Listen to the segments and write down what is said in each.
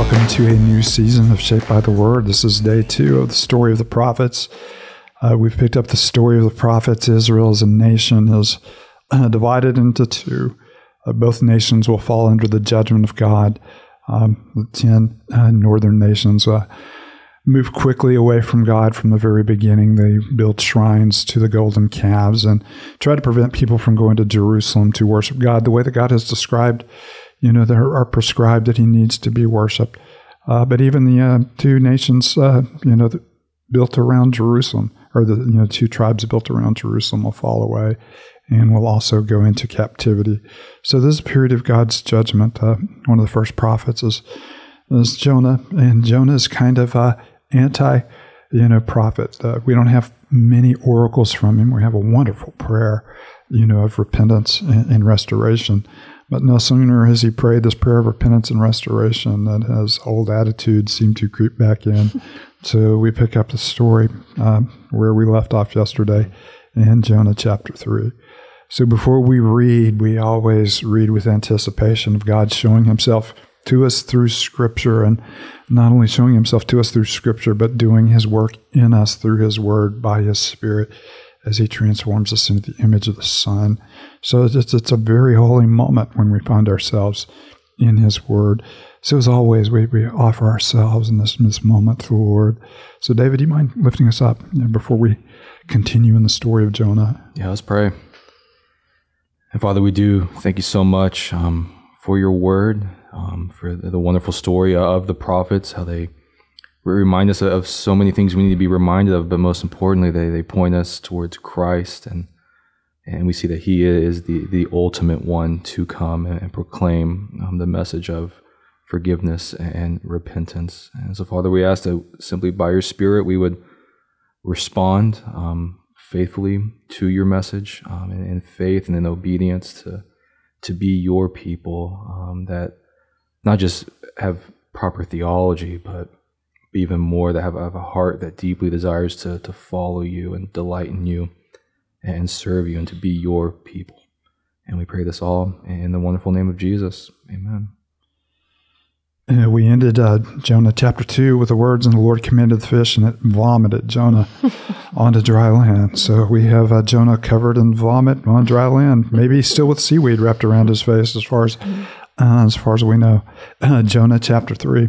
welcome to a new season of Shaped by the Word. This is day two of the story of the prophets. Uh, we've picked up the story of the prophets. Israel as a nation is uh, divided into two. Uh, both nations will fall under the judgment of God. Um, the ten uh, northern nations uh, move quickly away from God from the very beginning. They build shrines to the golden calves and try to prevent people from going to Jerusalem to worship God the way that God has described you know, there are prescribed that he needs to be worshipped. Uh, but even the uh, two nations, uh, you know, built around Jerusalem, or the you know two tribes built around Jerusalem, will fall away, and will also go into captivity. So this is a period of God's judgment. Uh, one of the first prophets is is Jonah, and Jonah is kind of a anti, you know, prophet. Uh, we don't have many oracles from him. We have a wonderful prayer, you know, of repentance and, and restoration. But no sooner has he prayed this prayer of repentance and restoration than his old attitudes seem to creep back in. so we pick up the story um, where we left off yesterday in Jonah chapter 3. So before we read, we always read with anticipation of God showing himself to us through Scripture and not only showing himself to us through Scripture, but doing his work in us through his word by his Spirit as he transforms us into the image of the Son. So it's, it's a very holy moment when we find ourselves in his word. So as always, we, we offer ourselves in this, this moment to the Lord. So David, do you mind lifting us up before we continue in the story of Jonah? Yeah, let's pray. And Father, we do thank you so much um, for your word, um, for the wonderful story of the prophets, how they remind us of so many things we need to be reminded of, but most importantly, they, they point us towards Christ and and we see that he is the, the ultimate one to come and, and proclaim um, the message of forgiveness and repentance. And so, Father, we ask that simply by your Spirit we would respond um, faithfully to your message um, in, in, faith and in obedience to, to be your people um, that not just have proper theology, but even more that have, have a heart that deeply desires to, to follow you and delight in you and serve you and to be your people. And we pray this all in the wonderful name of Jesus. Amen. Uh, we ended uh, Jonah chapter 2 with the words, and the Lord commanded the fish, and it vomited Jonah onto dry land. So we have uh, Jonah covered in vomit on dry land, maybe still with seaweed wrapped around his face, as far as, uh, as, far as we know. Jonah chapter 3.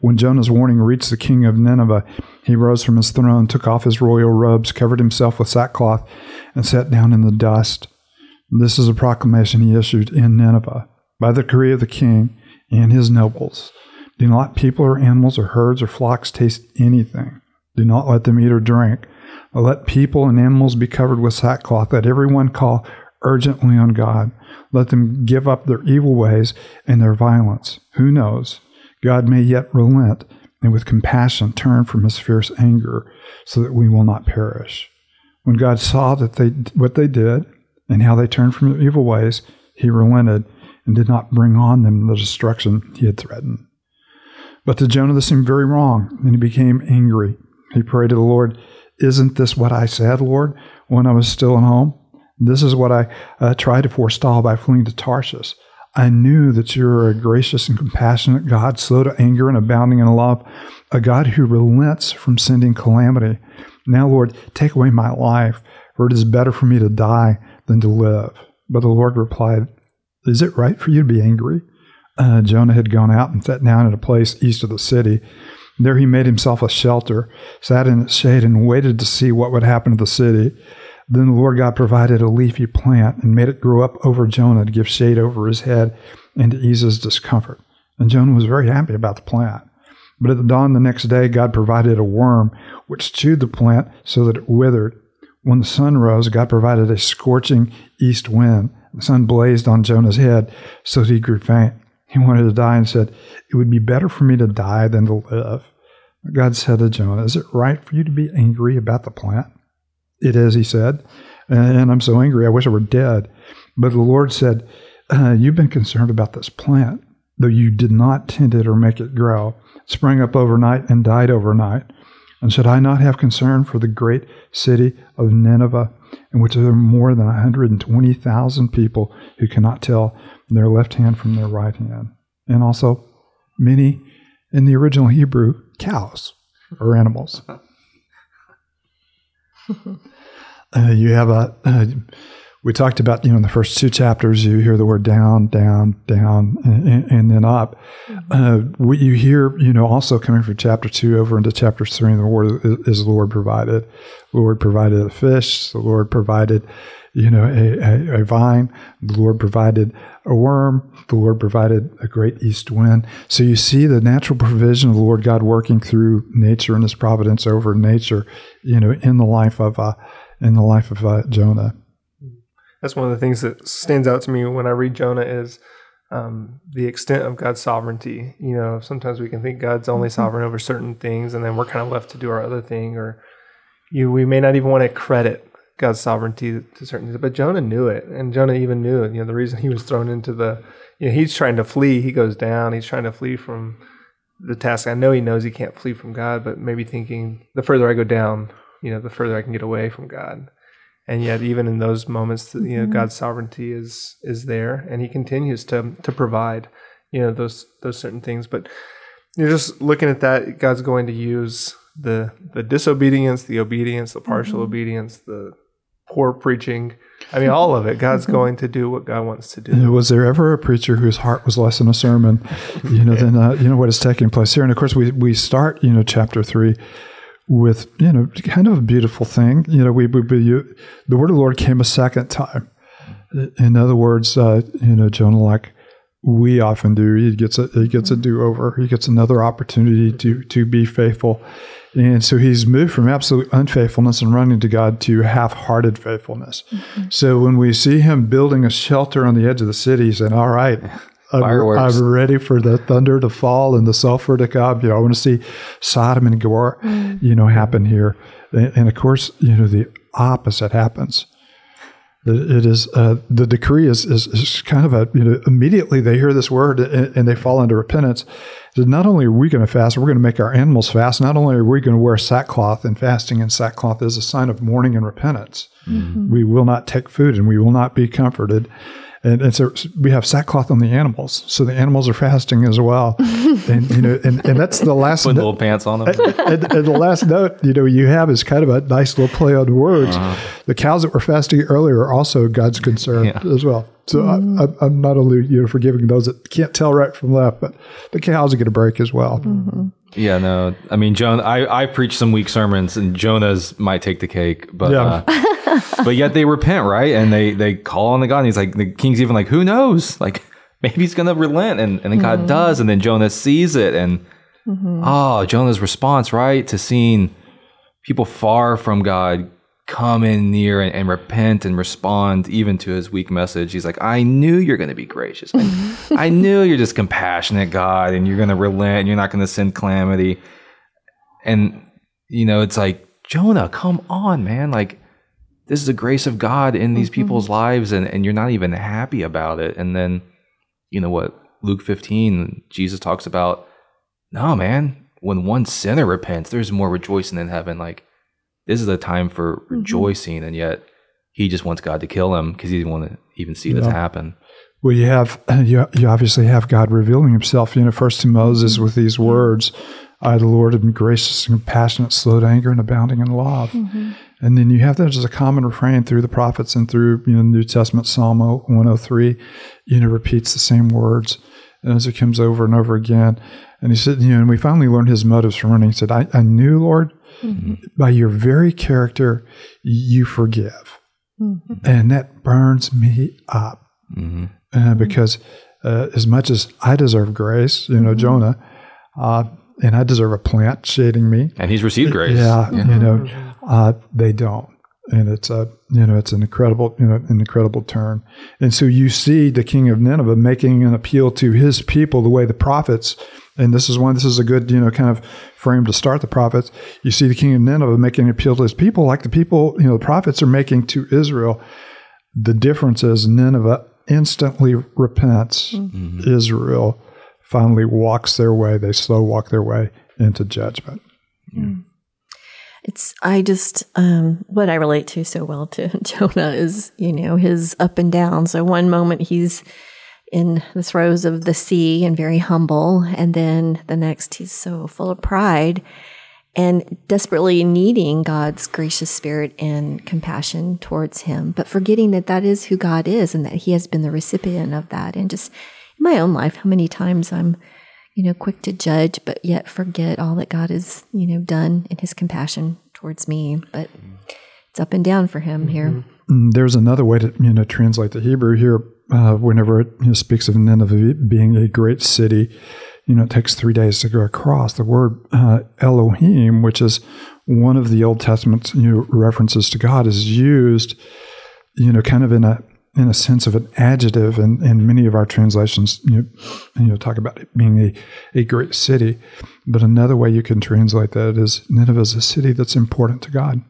When Jonah's warning reached the king of Nineveh, he rose from his throne, took off his royal robes, covered himself with sackcloth, and sat down in the dust. This is a proclamation he issued in Nineveh by the decree of the king and his nobles. Do not let people or animals or herds or flocks taste anything. Do not let them eat or drink. Let people and animals be covered with sackcloth. Let everyone call urgently on God. Let them give up their evil ways and their violence. Who knows? God may yet relent and with compassion turn from his fierce anger so that we will not perish. When God saw that they what they did and how they turned from their evil ways, he relented and did not bring on them the destruction he had threatened. But to Jonah this seemed very wrong, and he became angry. He prayed to the Lord, Isn't this what I said, Lord, when I was still at home? This is what I uh, tried to forestall by fleeing to Tarshish. I knew that you are a gracious and compassionate God, slow to anger and abounding in love, a God who relents from sending calamity. Now, Lord, take away my life, for it is better for me to die than to live. But the Lord replied, Is it right for you to be angry? Uh, Jonah had gone out and sat down at a place east of the city. There he made himself a shelter, sat in its shade, and waited to see what would happen to the city. Then the Lord God provided a leafy plant and made it grow up over Jonah to give shade over his head and to ease his discomfort. And Jonah was very happy about the plant. But at the dawn the next day, God provided a worm which chewed the plant so that it withered. When the sun rose, God provided a scorching east wind. The sun blazed on Jonah's head so that he grew faint. He wanted to die and said, It would be better for me to die than to live. God said to Jonah, Is it right for you to be angry about the plant? It is, he said. And I'm so angry, I wish I were dead. But the Lord said, uh, You've been concerned about this plant, though you did not tend it or make it grow. Sprang up overnight and died overnight. And should I not have concern for the great city of Nineveh, in which there are more than 120,000 people who cannot tell their left hand from their right hand? And also, many in the original Hebrew, cows or animals. uh, you have a. Uh, we talked about you know in the first two chapters you hear the word down, down, down, and, and then up. Uh, what you hear you know also coming from chapter two over into chapter three, the word is, is the Lord provided. The Lord provided a fish. The Lord provided you know, a, a, a, vine. The Lord provided a worm. The Lord provided a great east wind. So you see the natural provision of the Lord God working through nature and His providence over nature, you know, in the life of uh, in the life of uh, Jonah. That's one of the things that stands out to me when I read Jonah is um, the extent of God's sovereignty. You know, sometimes we can think God's only mm-hmm. sovereign over certain things, and then we're kind of left to do our other thing, or you we may not even want to credit God's sovereignty to certain things. But Jonah knew it, and Jonah even knew it. You know, the reason he was thrown into the, you know, he's trying to flee. He goes down. He's trying to flee from the task. I know he knows he can't flee from God, but maybe thinking the further I go down, you know, the further I can get away from God. And yet, even in those moments, you know, mm-hmm. God's sovereignty is is there, and He continues to to provide, you know, those those certain things. But you're just looking at that. God's going to use the the disobedience, the obedience, the partial mm-hmm. obedience, the poor preaching. I mean, all of it. God's going to do what God wants to do. Was there ever a preacher whose heart was less in a sermon, you know, than uh, you know what is taking place here? And of course, we we start you know chapter three with you know kind of a beautiful thing. You know, we, we, we you, the word of the Lord came a second time. In other words, uh, you know, Jonah, like we often do, he gets a he gets a do over. He gets another opportunity to to be faithful. And so he's moved from absolute unfaithfulness and running to God to half hearted faithfulness. Mm-hmm. So when we see him building a shelter on the edge of the city, he's saying, All right, I'm, I'm, ready for the thunder to fall and the sulfur to come. You know, I want to see Sodom and Gomorrah, mm-hmm. you know, happen here. And, and, of course, you know, the opposite happens. It is uh, the decree is, is, is, kind of a you know immediately they hear this word and, and they fall into repentance. So not only are we going to fast, we're going to make our animals fast. Not only are we going to wear sackcloth and fasting and sackcloth is a sign of mourning and repentance. Mm-hmm. We will not take food and we will not be comforted. And, and, so we have sackcloth on the animals, so the animals are fasting as well. and you know, and, and that's the last put no- little pants on them. And, and, the last note you know you have is kind of a nice little play on words. Uh-huh. The cows that were fasting earlier are also God's concern yeah. as well. So mm-hmm. I, am not only you know forgiving those that can't tell right from left, but the cows are going to break as well. Mm-hmm. Yeah, no, I mean, Jonah, I I preach some weak sermons, and Jonah's might take the cake, but yeah. uh, but yet they repent, right? And they they call on the God, and he's like, the king's even like, who knows? Like maybe he's gonna relent, and and then God mm-hmm. does, and then Jonah sees it, and mm-hmm. oh, Jonah's response, right, to seeing people far from God come in near and, and, repent and respond even to his weak message. He's like, I knew you're going to be gracious. I, I, knew you're just compassionate, God, and you're going to relent and you're not going to send calamity. And, you know, it's like, Jonah, come on, man. Like, this is the grace of God in these mm-hmm. people's lives, and, and you're not even happy about it. And then, you know what? Luke 15, Jesus talks about, no, man, when one sinner repents, there's more rejoicing in heaven. Like, this is a time for mm-hmm. rejoicing, and yet he just wants God to kill him because he didn't want to even see yeah. this happen. Well, you have you, you obviously have God revealing Himself. You know, first to Moses with these mm-hmm. words, "I, the Lord, am gracious and compassionate, slow to anger, and abounding in love." Mm-hmm. And then you have that as a common refrain through the prophets and through you know New Testament Psalm 103. You know, repeats the same words, and as it comes over and over again. And he said, you know, and we finally learned his motives for running. He said, I, I knew, Lord, Mm-hmm. By your very character, you forgive. Mm-hmm. And that burns me up. Mm-hmm. Uh, because uh, as much as I deserve grace, you know, mm-hmm. Jonah, uh, and I deserve a plant shading me. And he's received grace. Yeah, yeah. you know, uh, they don't. and it's a you know it's an incredible you know an incredible turn and so you see the king of nineveh making an appeal to his people the way the prophets and this is one this is a good you know kind of frame to start the prophets you see the king of nineveh making an appeal to his people like the people you know the prophets are making to israel the difference is nineveh instantly repents mm-hmm. israel finally walks their way they slow walk their way into judgment mm it's I just um, what I relate to so well to Jonah is you know his up and down. So one moment he's in the throes of the sea and very humble, and then the next he's so full of pride and desperately needing God's gracious spirit and compassion towards him, but forgetting that that is who God is and that he has been the recipient of that. And just in my own life, how many times I'm you know, quick to judge, but yet forget all that God has, you know, done in his compassion towards me. But it's up and down for him mm-hmm. here. Mm, there's another way to, you know, translate the Hebrew here. Uh, whenever it you know, speaks of Nineveh being a great city, you know, it takes three days to go across. The word uh, Elohim, which is one of the Old Testament you know, references to God, is used, you know, kind of in a in a sense of an adjective, and, and many of our translations, you know, you know, talk about it being a, a great city. But another way you can translate that is Nineveh is a city that's important to God.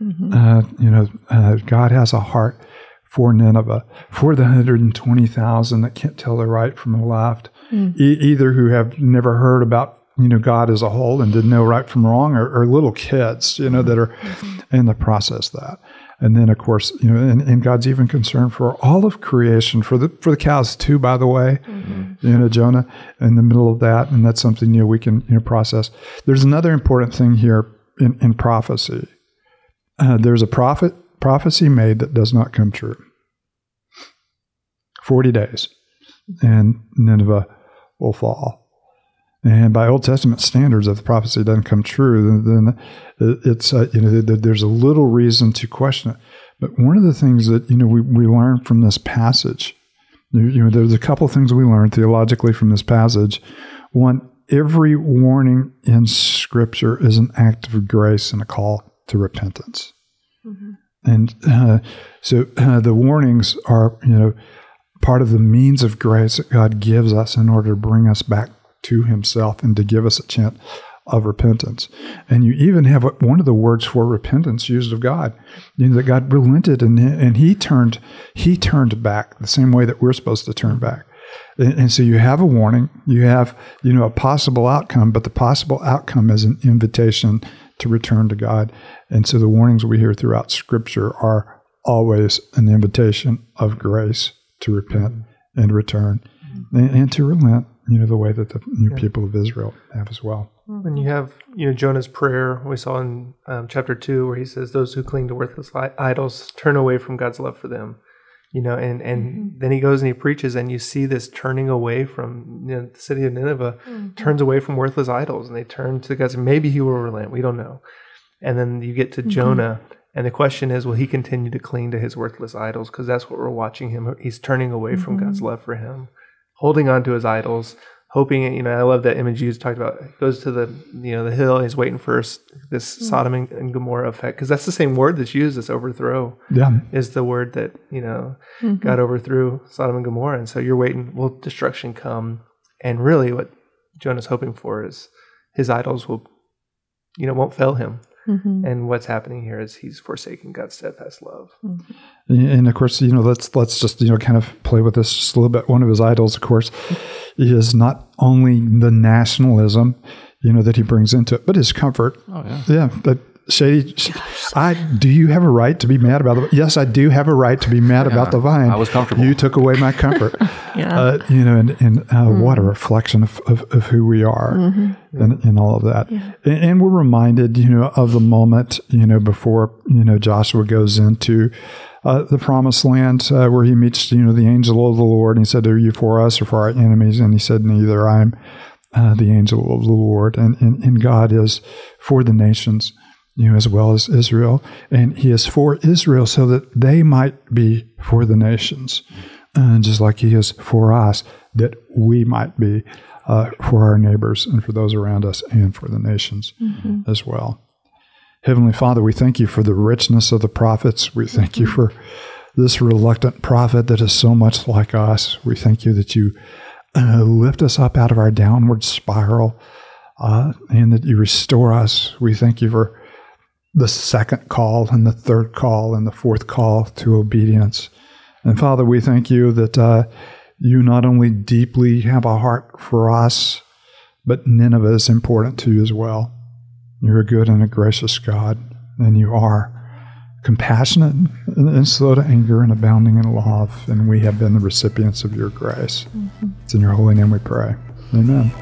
Mm-hmm. Uh, you know, uh, God has a heart for Nineveh, for the 120,000 that can't tell the right from the left, mm. e- either who have never heard about you know God as a whole and didn't know right from wrong, or, or little kids, you know, that are mm-hmm. in the process of that. And then, of course, you know, and, and, God's even concerned for all of creation, for the for the cows too. By the way, mm-hmm. you know, Jonah in the middle of that, and that's something you know we can you know process. There's another important thing here in, in prophecy. Uh, there's a prophet prophecy made that does not come true. Forty days, and Nineveh will fall. And by Old Testament standards, if the prophecy doesn't come true, then, it's uh, you know there's a little reason to question it. But one of the things that you know we, we learn from this passage, you know, there's a couple of things we learn theologically from this passage. One, every warning in Scripture is an act of grace and a call to repentance. Mm-hmm. And uh, so uh, the warnings are, you know, part of the means of grace that God gives us in order to bring us back to himself and to give us a chance of repentance. And you even have one of the words for repentance used of God, you know, that God relented and, and he turned, he turned back the same way that we're supposed to turn back. And, and so you have a warning, you have, you know, a possible outcome, but the possible outcome is an invitation to return to God. And so the warnings we hear throughout scripture are always an invitation of grace to repent and return and, and to relent you know, the way that the new yeah. people of Israel have as well. And you have, you know, Jonah's prayer we saw in um, chapter two, where he says, "Those who cling to worthless idols turn away from God's love for them." You know, and and mm-hmm. then he goes and he preaches, and you see this turning away from you know, the city of Nineveh, mm-hmm. turns away from worthless idols, and they turn to God. Maybe he will relent. We don't know. And then you get to mm-hmm. Jonah, and the question is, will he continue to cling to his worthless idols? Because that's what we're watching him. He's turning away from God's mm-hmm. love for him holding on to his idols, hoping. You know, I love that image you talked about. He goes to the you know the hill. he's waiting for this mm-hmm. Sodom and, Gomorrah effect because that's the same word that's used. This overthrow. Yeah, is the word that you know mm-hmm. God overthrew Sodom and Gomorrah, and so you're waiting. Will destruction come? And really, what Jonah's hoping for is his idols will, you know, won't fail him. Mm-hmm. And what's happening here is he's forsaking God's steadfast love. Mm-hmm. And of course, you know, let's let's just you know kind of play with this just a little bit. One of his idols, of course, is not only the nationalism, you know, that he brings into it, but his comfort. Oh yeah, yeah. But Shady, I do you have a right to be mad about the? Yes, I do have a right to be mad yeah, about the vine. I was comfortable. You took away my comfort. yeah. Uh, you know, and, and uh, mm-hmm. what a reflection of, of, of who we are, mm-hmm. and, and all of that. Yeah. And, and, we're reminded, you know, of the moment, you know, before you know Joshua goes into uh, the promised land uh, where he meets, you know, the angel of the Lord, and he said, "Are you for us or for our enemies?" And he said, "Neither. I'm." Uh, the angel of the Lord, and, and, and God is for the nations you know, as well as Israel. And he is for Israel so that they might be for the nations, and just like he is for us, that we might be uh, for our neighbors and for those around us and for the nations mm-hmm. as well. Heavenly Father, we thank you for the richness of the prophets. We thank you for this reluctant prophet that is so much like us. We thank you that you uh, lift us up out of our downward spiral uh, and that you restore us. We thank you for the second call and the third call and the fourth call to obedience. And Father, we thank you that uh, you not only deeply have a heart for us, but Nineveh is important to you as well. You're a good and a gracious God, and you are compassionate and slow to anger and abounding in love, and we have been the recipients of your grace. Mm-hmm. It's in your holy name we pray. Amen.